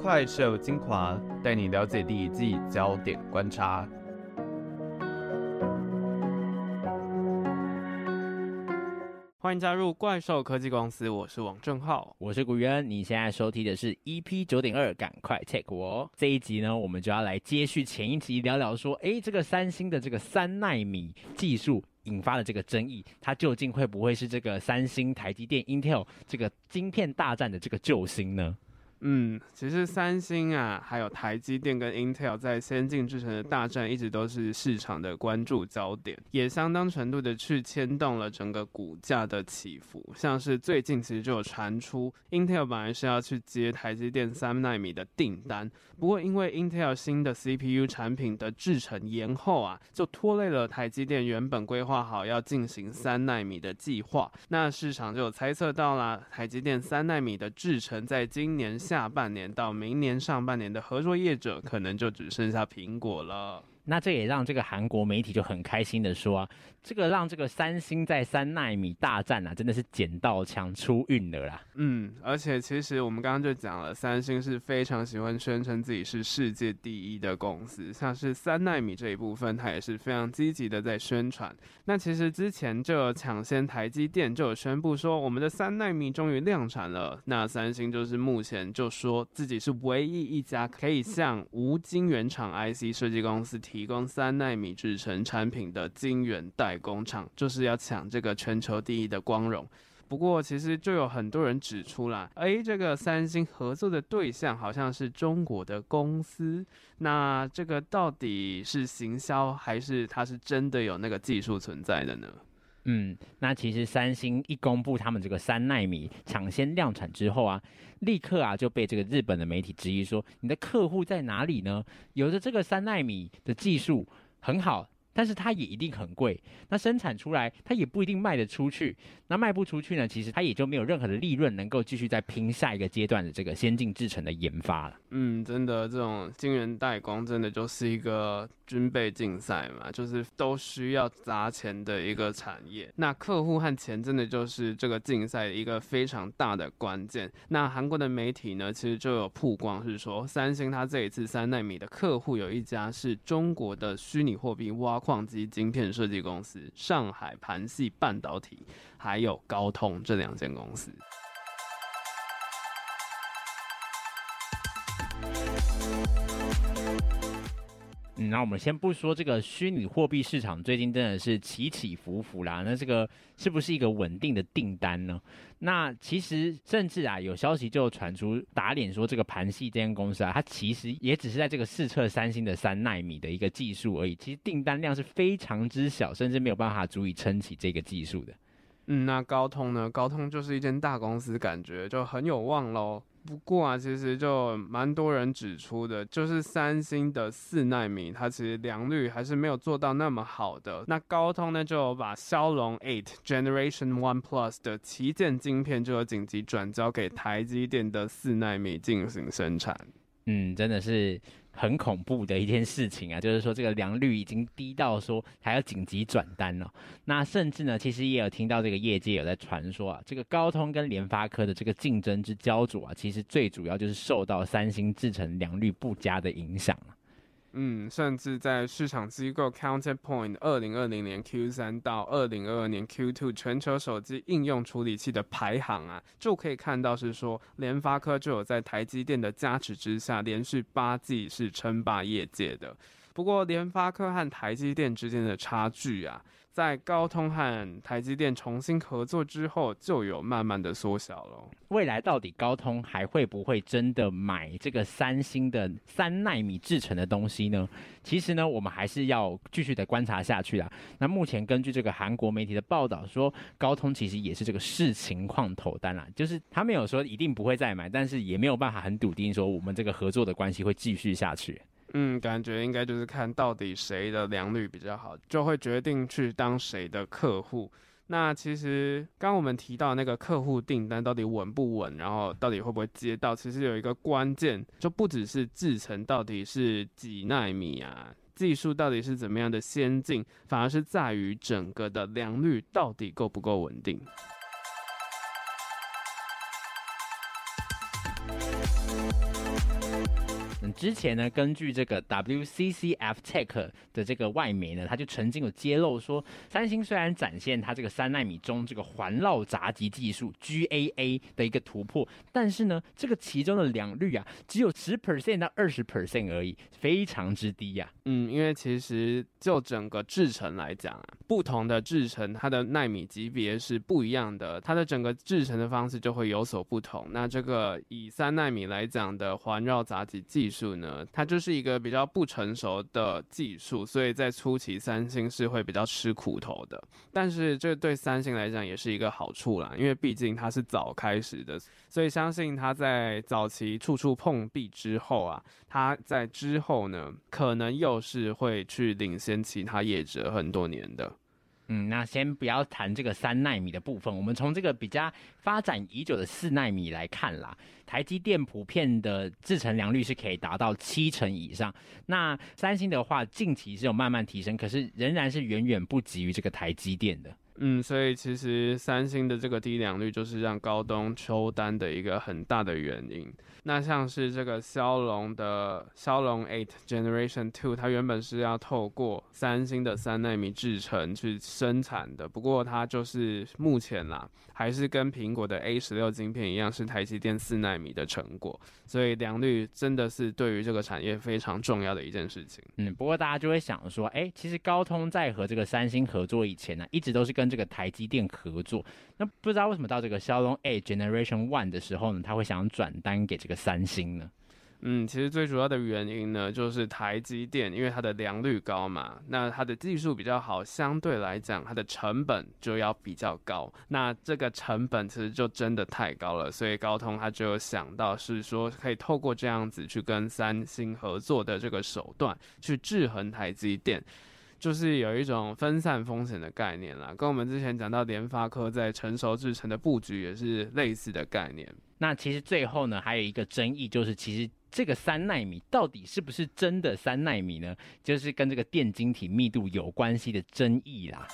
快手精华，带你了解第一季焦点观察。欢迎加入怪兽科技公司，我是王正浩，我是古元。你现在收听的是 EP 九点二，赶快 take 我。这一集呢，我们就要来接续前一集，聊聊说，哎，这个三星的这个三纳米技术引发的这个争议，它究竟会不会是这个三星、台积电、Intel 这个晶片大战的这个救星呢？嗯，其实三星啊，还有台积电跟 Intel 在先进制程的大战，一直都是市场的关注焦点，也相当程度的去牵动了整个股价的起伏。像是最近其实就有传出，Intel 本来是要去接台积电三奈米的订单，不过因为 Intel 新的 CPU 产品的制程延后啊，就拖累了台积电原本规划好要进行三奈米的计划。那市场就有猜测到啦，台积电三奈米的制程在今年。下半年到明年上半年的合作业者，可能就只剩下苹果了。那这也让这个韩国媒体就很开心的说啊，这个让这个三星在三纳米大战啊，真的是捡到枪出运了啦。嗯，而且其实我们刚刚就讲了，三星是非常喜欢宣称自己是世界第一的公司，像是三纳米这一部分，它也是非常积极的在宣传。那其实之前就有抢先台积电就有宣布说，我们的三纳米终于量产了。那三星就是目前就说自己是唯一一家可以向无晶圆厂 IC 设计公司提。供三纳米制成产品的晶圆代工厂，就是要抢这个全球第一的光荣。不过，其实就有很多人指出啦，诶，这个三星合作的对象好像是中国的公司，那这个到底是行销，还是它是真的有那个技术存在的呢？嗯，那其实三星一公布他们这个三奈米抢先量产之后啊，立刻啊就被这个日本的媒体质疑说，你的客户在哪里呢？有着这个三奈米的技术很好。但是它也一定很贵，那生产出来它也不一定卖得出去，那卖不出去呢，其实它也就没有任何的利润能够继续再拼下一个阶段的这个先进制程的研发了。嗯，真的，这种晶圆代工真的就是一个军备竞赛嘛，就是都需要砸钱的一个产业。那客户和钱真的就是这个竞赛一个非常大的关键。那韩国的媒体呢，其实就有曝光是说，三星它这一次三纳米的客户有一家是中国的虚拟货币挖矿机晶片设计公司、上海盘系半导体，还有高通这两间公司。嗯，那我们先不说这个虚拟货币市场最近真的是起起伏伏啦，那这个是不是一个稳定的订单呢？那其实甚至啊，有消息就传出打脸说，这个盘系这间公司啊，它其实也只是在这个试测三星的三纳米的一个技术而已，其实订单量是非常之小，甚至没有办法足以撑起这个技术的。嗯，那高通呢？高通就是一间大公司，感觉就很有望喽。不过啊，其实就蛮多人指出的，就是三星的四奈米，它其实良率还是没有做到那么好的。那高通呢，就有把骁龙 Eight Generation One Plus 的旗舰晶片，就有紧急转交给台积电的四奈米进行生产。嗯，真的是很恐怖的一件事情啊！就是说，这个良率已经低到说还要紧急转单了。那甚至呢，其实也有听到这个业界有在传说啊，这个高通跟联发科的这个竞争之焦灼啊，其实最主要就是受到三星制成良率不佳的影响啊。嗯，甚至在市场机构 Counterpoint 二零二零年 Q 三到二零二二年 Q two 全球手机应用处理器的排行啊，就可以看到是说，联发科就有在台积电的加持之下，连续八季是称霸业界的。不过，联发科和台积电之间的差距啊，在高通和台积电重新合作之后，就有慢慢的缩小了。未来到底高通还会不会真的买这个三星的三奈米制程的东西呢？其实呢，我们还是要继续的观察下去啦。那目前根据这个韩国媒体的报道说，高通其实也是这个视情况投单啦，就是他没有说一定不会再买，但是也没有办法很笃定说我们这个合作的关系会继续下去。嗯，感觉应该就是看到底谁的良率比较好，就会决定去当谁的客户。那其实刚我们提到那个客户订单到底稳不稳，然后到底会不会接到，其实有一个关键，就不只是制程到底是几纳米啊，技术到底是怎么样的先进，反而是在于整个的良率到底够不够稳定。之前呢，根据这个 WCCF Tech 的这个外媒呢，他就曾经有揭露说，三星虽然展现它这个三纳米中这个环绕闸极技术 GAA 的一个突破，但是呢，这个其中的良率啊，只有十 percent 到二十 percent 而已，非常之低呀、嗯，因为其实就整个制程来讲啊，不同的制程它的纳米级别是不一样的，它的整个制程的方式就会有所不同。那这个以三纳米来讲的环绕闸极技术呢，它就是一个比较不成熟的技术，所以在初期三星是会比较吃苦头的。但是这对三星来讲也是一个好处啦，因为毕竟它是早开始的，所以相信它在早期处处碰壁之后啊，它在之后呢，可能又是会去领先其他业者很多年的。嗯，那先不要谈这个三纳米的部分，我们从这个比较发展已久的四纳米来看啦。台积电普遍的制程良率是可以达到七成以上，那三星的话近期是有慢慢提升，可是仍然是远远不及于这个台积电的。嗯，所以其实三星的这个低良率就是让高通抽单的一个很大的原因。那像是这个骁龙的骁龙 Eight Generation Two，它原本是要透过三星的三纳米制程去生产的，不过它就是目前啦，还是跟苹果的 A 十六晶片一样，是台积电四纳米的成果。所以良率真的是对于这个产业非常重要的一件事情。嗯，不过大家就会想说，哎，其实高通在和这个三星合作以前呢，一直都是跟这个台积电合作，那不知道为什么到这个骁龙8 Generation One 的时候呢，他会想转单给这个三星呢？嗯，其实最主要的原因呢，就是台积电，因为它的良率高嘛，那它的技术比较好，相对来讲它的成本就要比较高。那这个成本其实就真的太高了，所以高通它就有想到是说可以透过这样子去跟三星合作的这个手段去制衡台积电。就是有一种分散风险的概念啦，跟我们之前讲到联发科在成熟制成的布局也是类似的概念。那其实最后呢，还有一个争议，就是其实这个三纳米到底是不是真的三纳米呢？就是跟这个电晶体密度有关系的争议啦。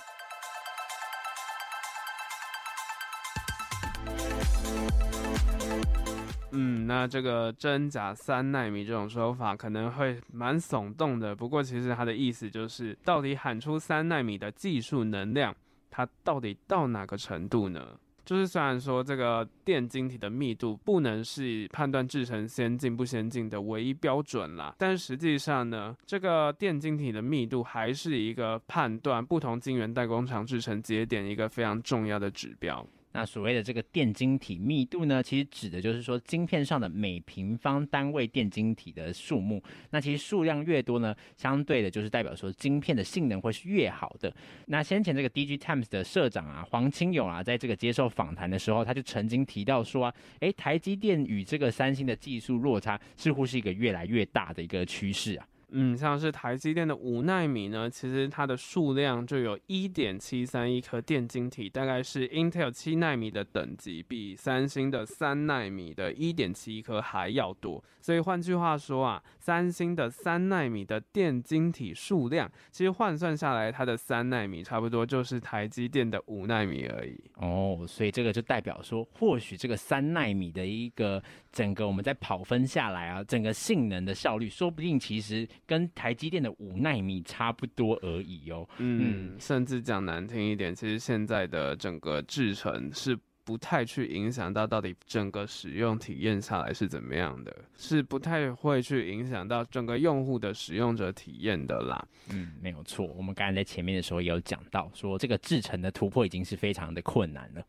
嗯，那这个真假三奈米这种说法可能会蛮耸动的，不过其实它的意思就是，到底喊出三奈米的技术能量，它到底到哪个程度呢？就是虽然说这个电晶体的密度不能是判断制程先进不先进的唯一标准啦，但实际上呢，这个电晶体的密度还是一个判断不同晶圆代工厂制程节点一个非常重要的指标。那所谓的这个电晶体密度呢，其实指的就是说晶片上的每平方单位电晶体的数目。那其实数量越多呢，相对的就是代表说晶片的性能会是越好的。那先前这个 D G Times 的社长啊，黄清勇啊，在这个接受访谈的时候，他就曾经提到说啊，诶，台积电与这个三星的技术落差似乎是一个越来越大的一个趋势啊。嗯，像是台积电的五纳米呢，其实它的数量就有一点七三亿颗电晶体，大概是 Intel 七纳米的等级，比三星的三纳米的一点七亿颗还要多。所以换句话说啊，三星的三纳米的电晶体数量，其实换算下来，它的三纳米差不多就是台积电的五纳米而已。哦，所以这个就代表说，或许这个三纳米的一个整个我们在跑分下来啊，整个性能的效率，说不定其实。跟台积电的五纳米差不多而已哦。嗯，嗯，甚至讲难听一点，其实现在的整个制程是不太去影响到到底整个使用体验下来是怎么样的，是不太会去影响到整个用户的使用者体验的啦。嗯，没有错。我们刚才在前面的时候也有讲到，说这个制程的突破已经是非常的困难了。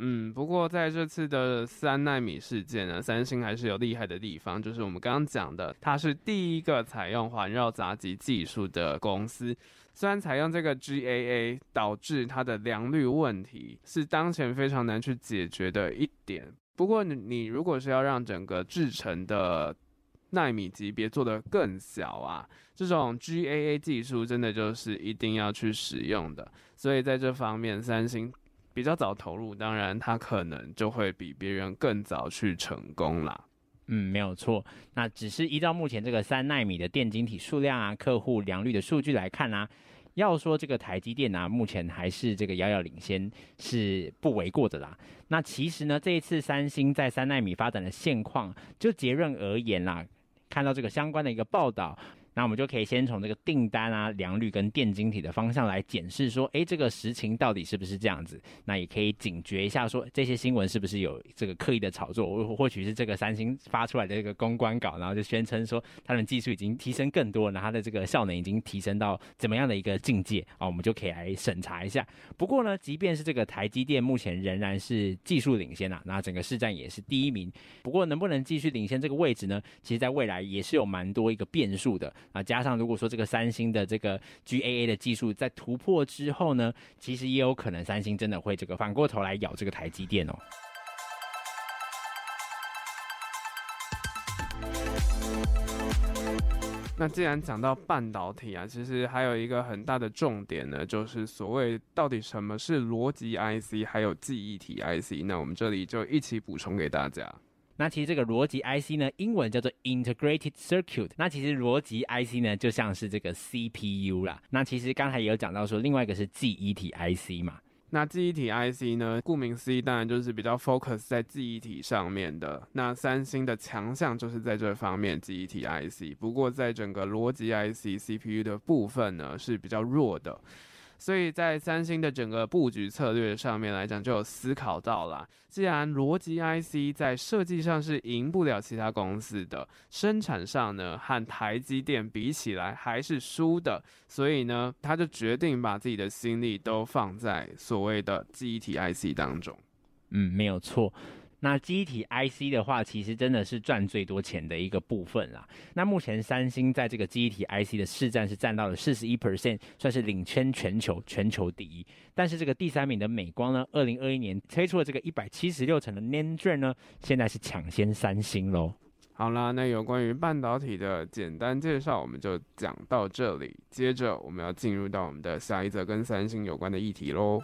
嗯，不过在这次的三纳米事件呢，三星还是有厉害的地方，就是我们刚刚讲的，它是第一个采用环绕杂极技术的公司。虽然采用这个 GAA 导致它的良率问题是当前非常难去解决的一点，不过你你如果是要让整个制程的纳米级别做得更小啊，这种 GAA 技术真的就是一定要去使用的。所以在这方面，三星。比较早投入，当然他可能就会比别人更早去成功啦。嗯，没有错。那只是依照目前这个三纳米的电晶体数量啊、客户良率的数据来看啊，要说这个台积电啊，目前还是这个遥遥领先，是不为过的啦。那其实呢，这一次三星在三纳米发展的现况，就结论而言啦。看到这个相关的一个报道。那我们就可以先从这个订单啊、良率跟电晶体的方向来检视，说，诶，这个实情到底是不是这样子？那也可以警觉一下，说这些新闻是不是有这个刻意的炒作，或或许是这个三星发出来的这个公关稿，然后就宣称说他们技术已经提升更多，然后它的这个效能已经提升到怎么样的一个境界啊？我们就可以来审查一下。不过呢，即便是这个台积电目前仍然是技术领先啊，那整个市占也是第一名。不过能不能继续领先这个位置呢？其实在未来也是有蛮多一个变数的。啊，加上如果说这个三星的这个 GAA 的技术在突破之后呢，其实也有可能三星真的会这个反过头来咬这个台积电哦。那既然讲到半导体啊，其实还有一个很大的重点呢，就是所谓到底什么是逻辑 IC，还有记忆体 IC。那我们这里就一起补充给大家。那其实这个逻辑 IC 呢，英文叫做 Integrated Circuit。那其实逻辑 IC 呢，就像是这个 CPU 啦。那其实刚才也有讲到说，另外一个是记忆体 IC 嘛。那记忆体 IC 呢，顾名思义，当然就是比较 focus 在记忆体上面的。那三星的强项就是在这方面，记忆体 IC。不过在整个逻辑 IC CPU 的部分呢，是比较弱的。所以在三星的整个布局策略上面来讲，就有思考到啦。既然逻辑 IC 在设计上是赢不了其他公司的，生产上呢和台积电比起来还是输的，所以呢，他就决定把自己的心力都放在所谓的记忆体 IC 当中。嗯，没有错。那机体 IC 的话，其实真的是赚最多钱的一个部分啦。那目前三星在这个机体 IC 的市占是占到了四十一 percent，算是领先全球，全球第一。但是这个第三名的美光呢，二零二一年推出了这个一百七十六层的 NANDRA 呢，现在是抢先三星喽。好啦，那有关于半导体的简单介绍，我们就讲到这里。接着我们要进入到我们的下一则跟三星有关的议题喽。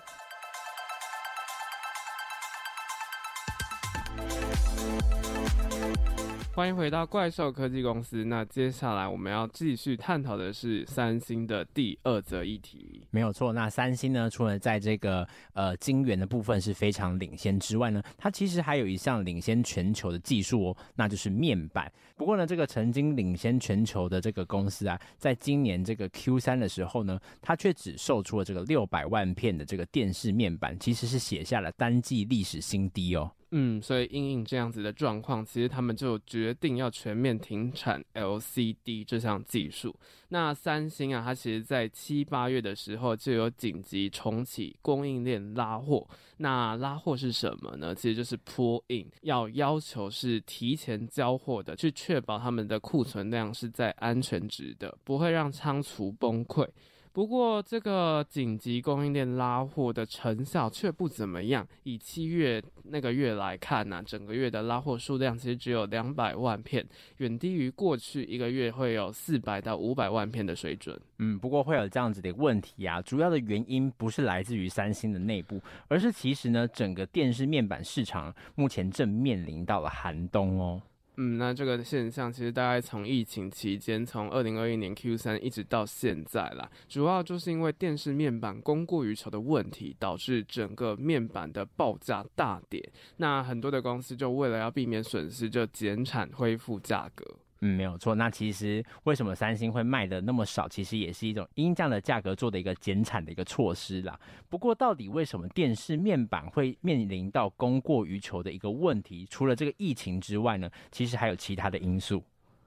欢迎回到怪兽科技公司。那接下来我们要继续探讨的是三星的第二则议题。没有错，那三星呢，除了在这个呃晶圆的部分是非常领先之外呢，它其实还有一项领先全球的技术哦，那就是面板。不过呢，这个曾经领先全球的这个公司啊，在今年这个 Q 三的时候呢，它却只售出了这个六百万片的这个电视面板，其实是写下了单季历史新低哦。嗯，所以因应这样子的状况，其实他们就决定要全面停产 LCD 这项技术。那三星啊，它其实在七八月的时候就有紧急重启供应链拉货。那拉货是什么呢？其实就是 pull in，要要求是提前交货的，去确保他们的库存量是在安全值的，不会让仓储崩溃。不过，这个紧急供应链拉货的成效却不怎么样。以七月那个月来看呢、整个月的拉货数量其实只有两百万片，远低于过去一个月会有四百到五百万片的水准。嗯，不过会有这样子的问题啊，主要的原因不是来自于三星的内部，而是其实呢，整个电视面板市场目前正面临到了寒冬哦。嗯，那这个现象其实大概从疫情期间，从二零二一年 Q 三一直到现在啦，主要就是因为电视面板供过于求的问题，导致整个面板的报价大跌。那很多的公司就为了要避免损失，就减产恢复价格。嗯，没有错。那其实为什么三星会卖的那么少？其实也是一种因这样的价格做的一个减产的一个措施啦。不过，到底为什么电视面板会面临到供过于求的一个问题？除了这个疫情之外呢，其实还有其他的因素。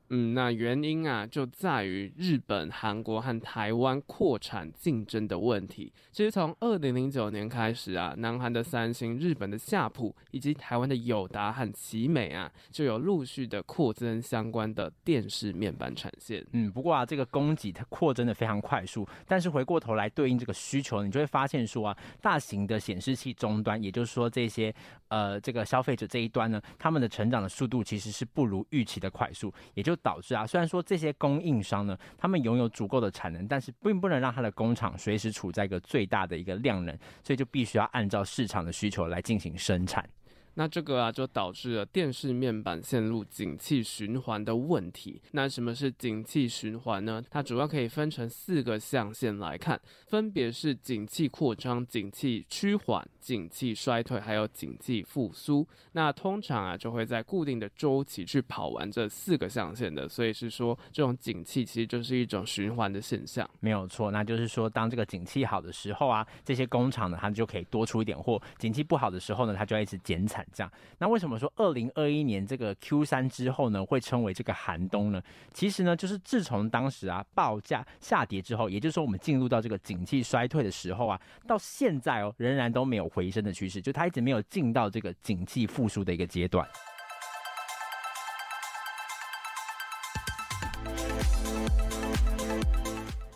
嗯，那原因啊，就在于日本、韩国和台湾扩产竞争的问题。其实从二零零九年开始啊，南韩的三星、日本的夏普以及台湾的友达和奇美啊，就有陆续的扩增相关的电视面板产线。嗯，不过啊，这个供给它扩增的非常快速，但是回过头来对应这个需求，你就会发现说啊，大型的显示器终端，也就是说这些呃这个消费者这一端呢，他们的成长的速度其实是不如预期的快速，也就导致啊，虽然说这些供应商呢，他们拥有足够的产能，但是并不能让他的工厂随时处在一个最大的一个量能，所以就必须要按照市场的需求来进行生产。那这个啊，就导致了电视面板陷入景气循环的问题。那什么是景气循环呢？它主要可以分成四个象限来看，分别是景气扩张、景气趋缓、景气衰退，还有景气复苏。那通常啊，就会在固定的周期去跑完这四个象限的。所以是说，这种景气其实就是一种循环的现象。没有错，那就是说，当这个景气好的时候啊，这些工厂呢，它就可以多出一点货；景气不好的时候呢，它就要一直减产。这样，那为什么说二零二一年这个 Q 三之后呢，会称为这个寒冬呢？其实呢，就是自从当时啊报价下跌之后，也就是说我们进入到这个景气衰退的时候啊，到现在哦，仍然都没有回升的趋势，就它一直没有进到这个景气复苏的一个阶段。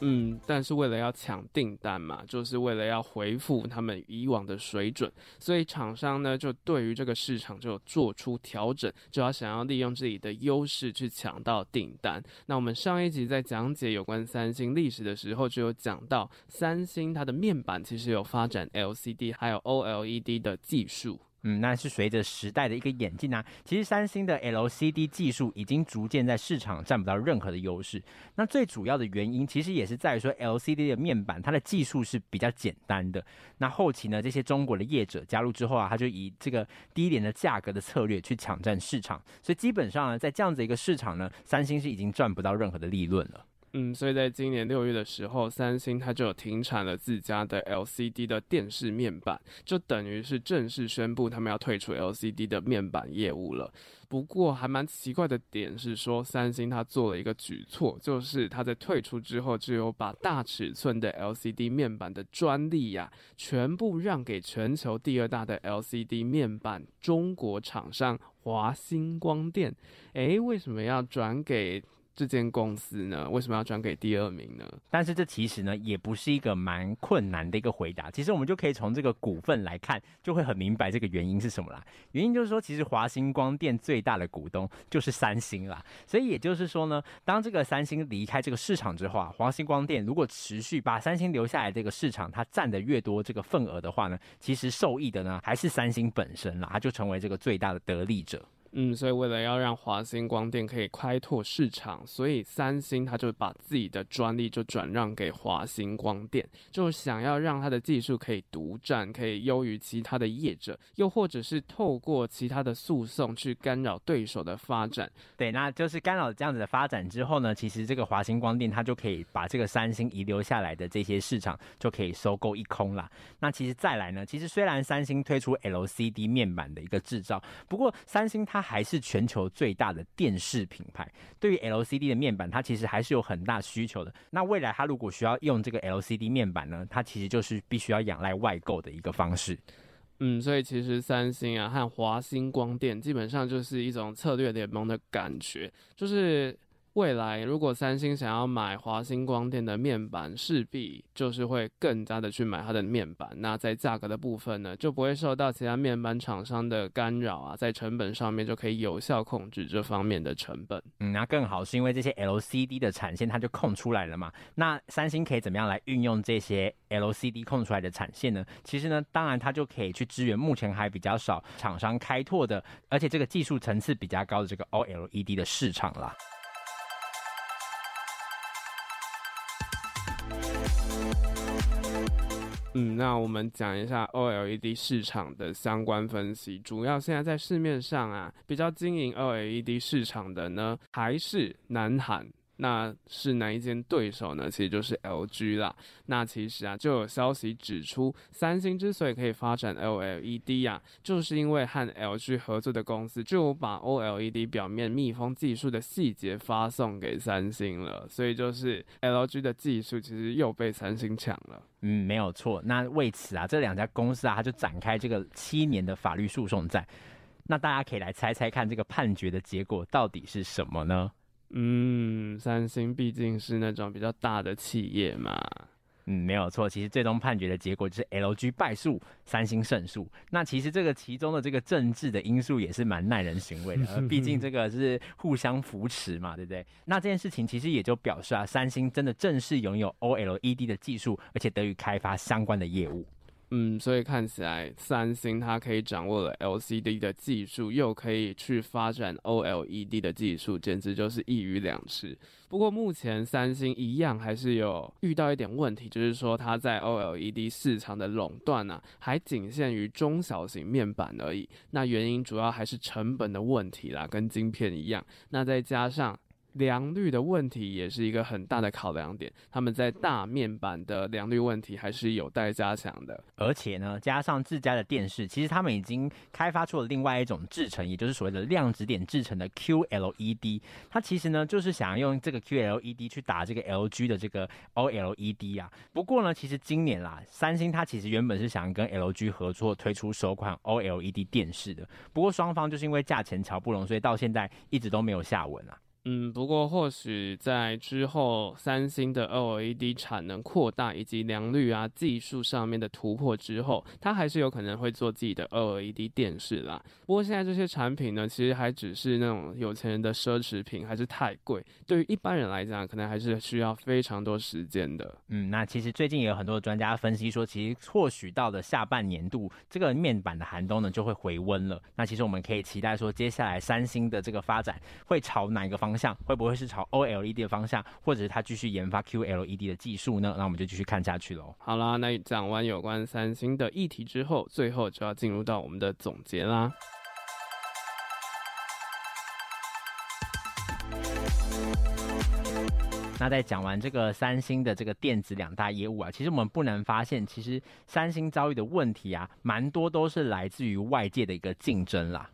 嗯，但是为了要抢订单嘛，就是为了要回复他们以往的水准，所以厂商呢就对于这个市场就做出调整，就要想要利用自己的优势去抢到订单。那我们上一集在讲解有关三星历史的时候，就有讲到三星它的面板其实有发展 LCD 还有 OLED 的技术。嗯，那是随着时代的一个演进啊，其实三星的 LCD 技术已经逐渐在市场占不到任何的优势。那最主要的原因，其实也是在于说 LCD 的面板它的技术是比较简单的。那后期呢，这些中国的业者加入之后啊，他就以这个低廉的价格的策略去抢占市场。所以基本上呢，在这样子一个市场呢，三星是已经赚不到任何的利润了。嗯，所以在今年六月的时候，三星它就有停产了自家的 LCD 的电视面板，就等于是正式宣布他们要退出 LCD 的面板业务了。不过还蛮奇怪的点是说，三星它做了一个举措，就是它在退出之后，就有把大尺寸的 LCD 面板的专利呀、全部让给全球第二大的 LCD 面板中国厂商华星光电。诶，为什么要转给？这间公司呢，为什么要转给第二名呢？但是这其实呢，也不是一个蛮困难的一个回答。其实我们就可以从这个股份来看，就会很明白这个原因是什么啦。原因就是说，其实华星光电最大的股东就是三星啦。所以也就是说呢，当这个三星离开这个市场之后啊，华星光电如果持续把三星留下来这个市场，它占的越多这个份额的话呢，其实受益的呢还是三星本身啦，它就成为这个最大的得利者。嗯，所以为了要让华星光电可以开拓市场，所以三星他就把自己的专利就转让给华星光电，就想要让他的技术可以独占，可以优于其他的业者，又或者是透过其他的诉讼去干扰对手的发展。对，那就是干扰这样子的发展之后呢，其实这个华星光电它就可以把这个三星遗留下来的这些市场就可以收购一空啦。那其实再来呢，其实虽然三星推出 LCD 面板的一个制造，不过三星它还是全球最大的电视品牌，对于 LCD 的面板，它其实还是有很大需求的。那未来它如果需要用这个 LCD 面板呢，它其实就是必须要仰赖外购的一个方式。嗯，所以其实三星啊和华星光电基本上就是一种策略联盟的感觉，就是。未来，如果三星想要买华星光电的面板，势必就是会更加的去买它的面板。那在价格的部分呢，就不会受到其他面板厂商的干扰啊，在成本上面就可以有效控制这方面的成本。嗯，那更好是因为这些 LCD 的产线它就空出来了嘛。那三星可以怎么样来运用这些 LCD 空出来的产线呢？其实呢，当然它就可以去支援目前还比较少厂商开拓的，而且这个技术层次比较高的这个 OLED 的市场啦。嗯，那我们讲一下 OLED 市场的相关分析。主要现在在市面上啊，比较经营 OLED 市场的呢，还是南韩。那是哪一间对手呢？其实就是 LG 啦。那其实啊，就有消息指出，三星之所以可以发展 OLED 啊，就是因为和 LG 合作的公司就把 OLED 表面密封技术的细节发送给三星了。所以就是 LG 的技术其实又被三星抢了。嗯，没有错。那为此啊，这两家公司啊，他就展开这个七年的法律诉讼战。那大家可以来猜猜看，这个判决的结果到底是什么呢？嗯，三星毕竟是那种比较大的企业嘛。嗯，没有错。其实最终判决的结果就是 LG 败诉，三星胜诉。那其实这个其中的这个政治的因素也是蛮耐人寻味的。毕竟这个是互相扶持嘛，对不对？那这件事情其实也就表示啊，三星真的正式拥有 OLED 的技术，而且得以开发相关的业务。嗯，所以看起来三星它可以掌握了 LCD 的技术，又可以去发展 OLED 的技术，简直就是一鱼两吃。不过目前三星一样还是有遇到一点问题，就是说它在 OLED 市场的垄断呢，还仅限于中小型面板而已。那原因主要还是成本的问题啦，跟晶片一样。那再加上。良率的问题也是一个很大的考量点，他们在大面板的良率问题还是有待加强的。而且呢，加上自家的电视，其实他们已经开发出了另外一种制程，也就是所谓的量子点制程的 QLED。它其实呢，就是想要用这个 QLED 去打这个 LG 的这个 OLED 啊。不过呢，其实今年啦，三星它其实原本是想跟 LG 合作推出首款 OLED 电视的，不过双方就是因为价钱乔不拢，所以到现在一直都没有下文啊。嗯，不过或许在之后，三星的 OLED 产能扩大以及良率啊技术上面的突破之后，它还是有可能会做自己的 OLED 电视啦。不过现在这些产品呢，其实还只是那种有钱人的奢侈品，还是太贵。对于一般人来讲，可能还是需要非常多时间的。嗯，那其实最近也有很多专家分析说，其实或许到了下半年度，这个面板的寒冬呢就会回温了。那其实我们可以期待说，接下来三星的这个发展会朝哪一个方？方向会不会是朝 OLED 的方向，或者是它继续研发 QLED 的技术呢？那我们就继续看下去喽。好啦，那讲完有关三星的议题之后，最后就要进入到我们的总结啦。那在讲完这个三星的这个电子两大业务啊，其实我们不难发现，其实三星遭遇的问题啊，蛮多都是来自于外界的一个竞争啦。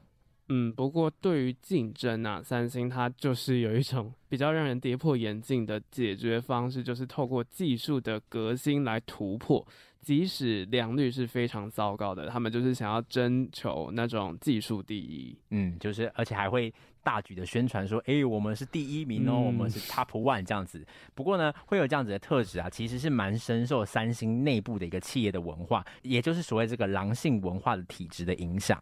嗯，不过对于竞争啊，三星它就是有一种比较让人跌破眼镜的解决方式，就是透过技术的革新来突破，即使良率是非常糟糕的，他们就是想要征求那种技术第一。嗯，就是而且还会大举的宣传说，诶，我们是第一名哦，嗯、我们是 Top One 这样子。不过呢，会有这样子的特质啊，其实是蛮深受三星内部的一个企业的文化，也就是所谓这个狼性文化的体质的影响。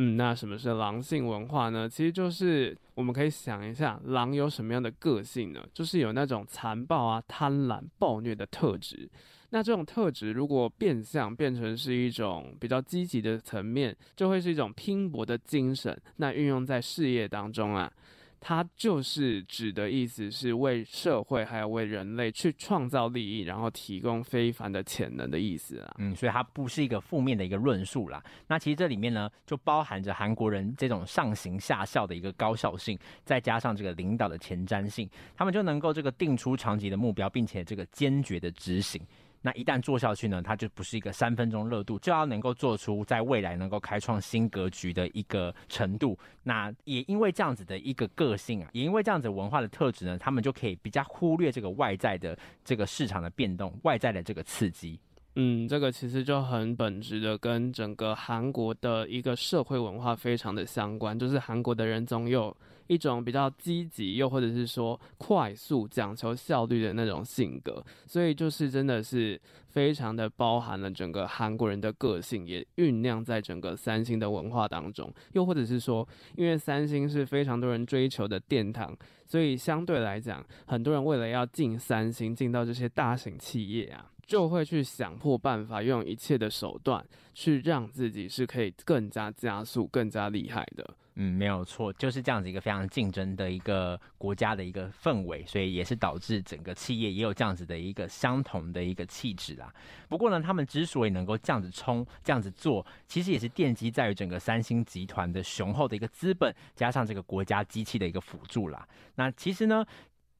嗯，那什么是狼性文化呢？其实就是我们可以想一下，狼有什么样的个性呢？就是有那种残暴啊、贪婪、暴虐的特质。那这种特质如果变相变成是一种比较积极的层面，就会是一种拼搏的精神。那运用在事业当中啊。它就是指的意思是为社会还有为人类去创造利益，然后提供非凡的潜能的意思啊。嗯，所以它不是一个负面的一个论述啦。那其实这里面呢，就包含着韩国人这种上行下效的一个高效性，再加上这个领导的前瞻性，他们就能够这个定出长期的目标，并且这个坚决的执行。那一旦做下去呢，它就不是一个三分钟热度，就要能够做出在未来能够开创新格局的一个程度。那也因为这样子的一个个性啊，也因为这样子文化的特质呢，他们就可以比较忽略这个外在的这个市场的变动，外在的这个刺激。嗯，这个其实就很本质的跟整个韩国的一个社会文化非常的相关，就是韩国的人总有一种比较积极，又或者是说快速、讲求效率的那种性格，所以就是真的是非常的包含了整个韩国人的个性，也酝酿在整个三星的文化当中。又或者是说，因为三星是非常多人追求的殿堂，所以相对来讲，很多人为了要进三星，进到这些大型企业啊。就会去想破办法，用一切的手段去让自己是可以更加加速、更加厉害的。嗯，没有错，就是这样子一个非常竞争的一个国家的一个氛围，所以也是导致整个企业也有这样子的一个相同的一个气质啦。不过呢，他们之所以能够这样子冲、这样子做，其实也是奠基在于整个三星集团的雄厚的一个资本，加上这个国家机器的一个辅助啦。那其实呢，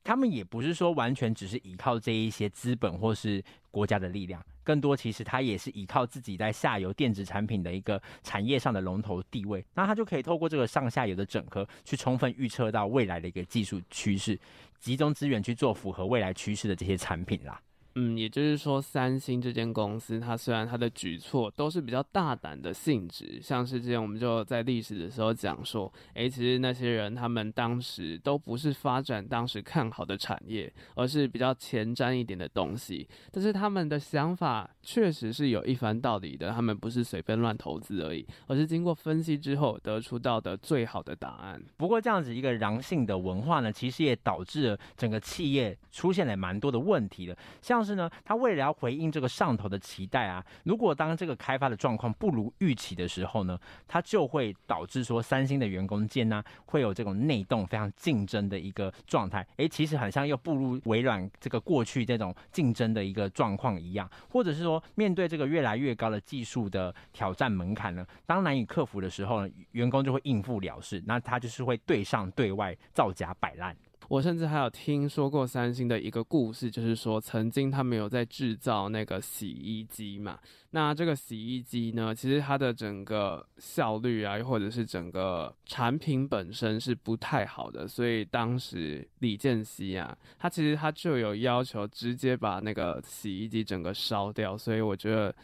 他们也不是说完全只是依靠这一些资本或是国家的力量，更多其实它也是依靠自己在下游电子产品的一个产业上的龙头地位，那它就可以透过这个上下游的整合，去充分预测到未来的一个技术趋势，集中资源去做符合未来趋势的这些产品啦。嗯，也就是说，三星这间公司，它虽然它的举措都是比较大胆的性质，像是之前我们就在历史的时候讲说，诶，其实那些人他们当时都不是发展当时看好的产业，而是比较前瞻一点的东西，但是他们的想法确实是有一番道理的，他们不是随便乱投资而已，而是经过分析之后得出到的最好的答案。不过这样子一个狼性的文化呢，其实也导致了整个企业出现了蛮多的问题的，像是。呢，他为了要回应这个上头的期待啊，如果当这个开发的状况不如预期的时候呢，他就会导致说三星的员工间呢会有这种内动非常竞争的一个状态。诶，其实很像又步入微软这个过去这种竞争的一个状况一样，或者是说面对这个越来越高的技术的挑战门槛呢，当难以克服的时候呢，员工就会应付了事，那他就是会对上对外造假摆烂。我甚至还有听说过三星的一个故事，就是说曾经他们有在制造那个洗衣机嘛。那这个洗衣机呢，其实它的整个效率啊，或者是整个产品本身是不太好的，所以当时李健熙啊，他其实他就有要求直接把那个洗衣机整个烧掉。所以我觉得。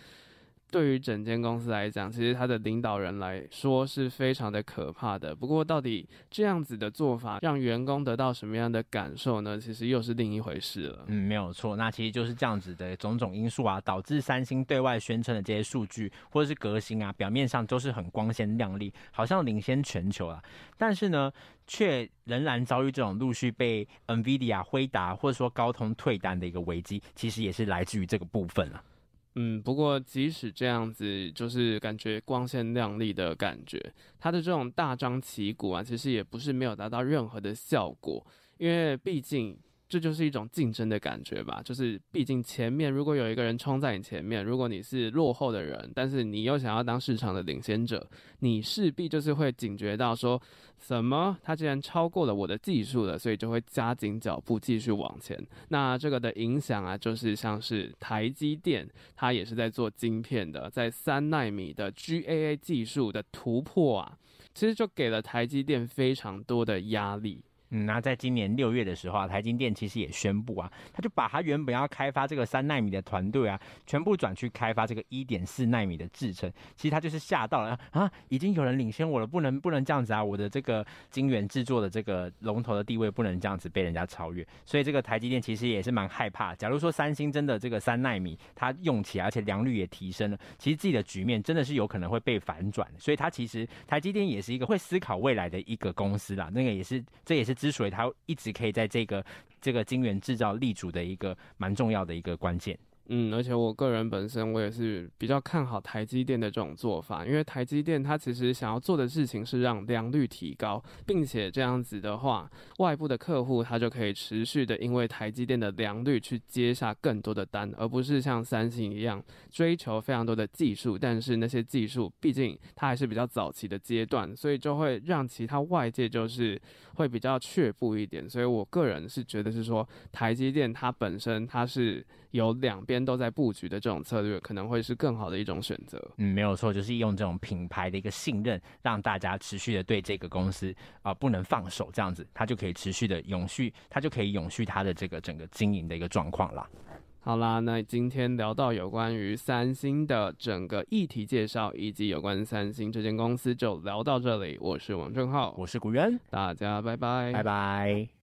对于整间公司来讲，其实他的领导人来说是非常的可怕的。不过，到底这样子的做法让员工得到什么样的感受呢？其实又是另一回事了。嗯，没有错。那其实就是这样子的种种因素啊，导致三星对外宣称的这些数据或者是革新啊，表面上都是很光鲜亮丽，好像领先全球啊。但是呢，却仍然遭遇这种陆续被 NVIDIA、辉达或者说高通退单的一个危机，其实也是来自于这个部分啊。嗯，不过即使这样子，就是感觉光鲜亮丽的感觉，它的这种大张旗鼓啊，其实也不是没有达到任何的效果，因为毕竟。这就是一种竞争的感觉吧，就是毕竟前面如果有一个人冲在你前面，如果你是落后的人，但是你又想要当市场的领先者，你势必就是会警觉到说，什么他既然超过了我的技术了，所以就会加紧脚步继续往前。那这个的影响啊，就是像是台积电，它也是在做晶片的，在三纳米的 GAA 技术的突破啊，其实就给了台积电非常多的压力。嗯，那在今年六月的时候啊，台积电其实也宣布啊，他就把他原本要开发这个三纳米的团队啊，全部转去开发这个一点四纳米的制程。其实他就是吓到了啊，已经有人领先我了，不能不能这样子啊，我的这个晶圆制作的这个龙头的地位不能这样子被人家超越。所以这个台积电其实也是蛮害怕。假如说三星真的这个三纳米它用起来，而且良率也提升了，其实自己的局面真的是有可能会被反转。所以它其实台积电也是一个会思考未来的一个公司啦。那个也是，这也是之所以它一直可以在这个这个晶圆制造立足的一个蛮重要的一个关键。嗯，而且我个人本身我也是比较看好台积电的这种做法，因为台积电它其实想要做的事情是让良率提高，并且这样子的话，外部的客户他就可以持续的因为台积电的良率去接下更多的单，而不是像三星一样追求非常多的技术，但是那些技术毕竟它还是比较早期的阶段，所以就会让其他外界就是会比较却步一点，所以我个人是觉得是说台积电它本身它是。有两边都在布局的这种策略，可能会是更好的一种选择。嗯，没有错，就是用这种品牌的一个信任，让大家持续的对这个公司啊、呃、不能放手，这样子它就可以持续的永续，它就可以永续它的这个整个经营的一个状况啦。好啦，那今天聊到有关于三星的整个议题介绍，以及有关三星这间公司，就聊到这里。我是王正浩，我是古渊，大家拜拜，拜拜。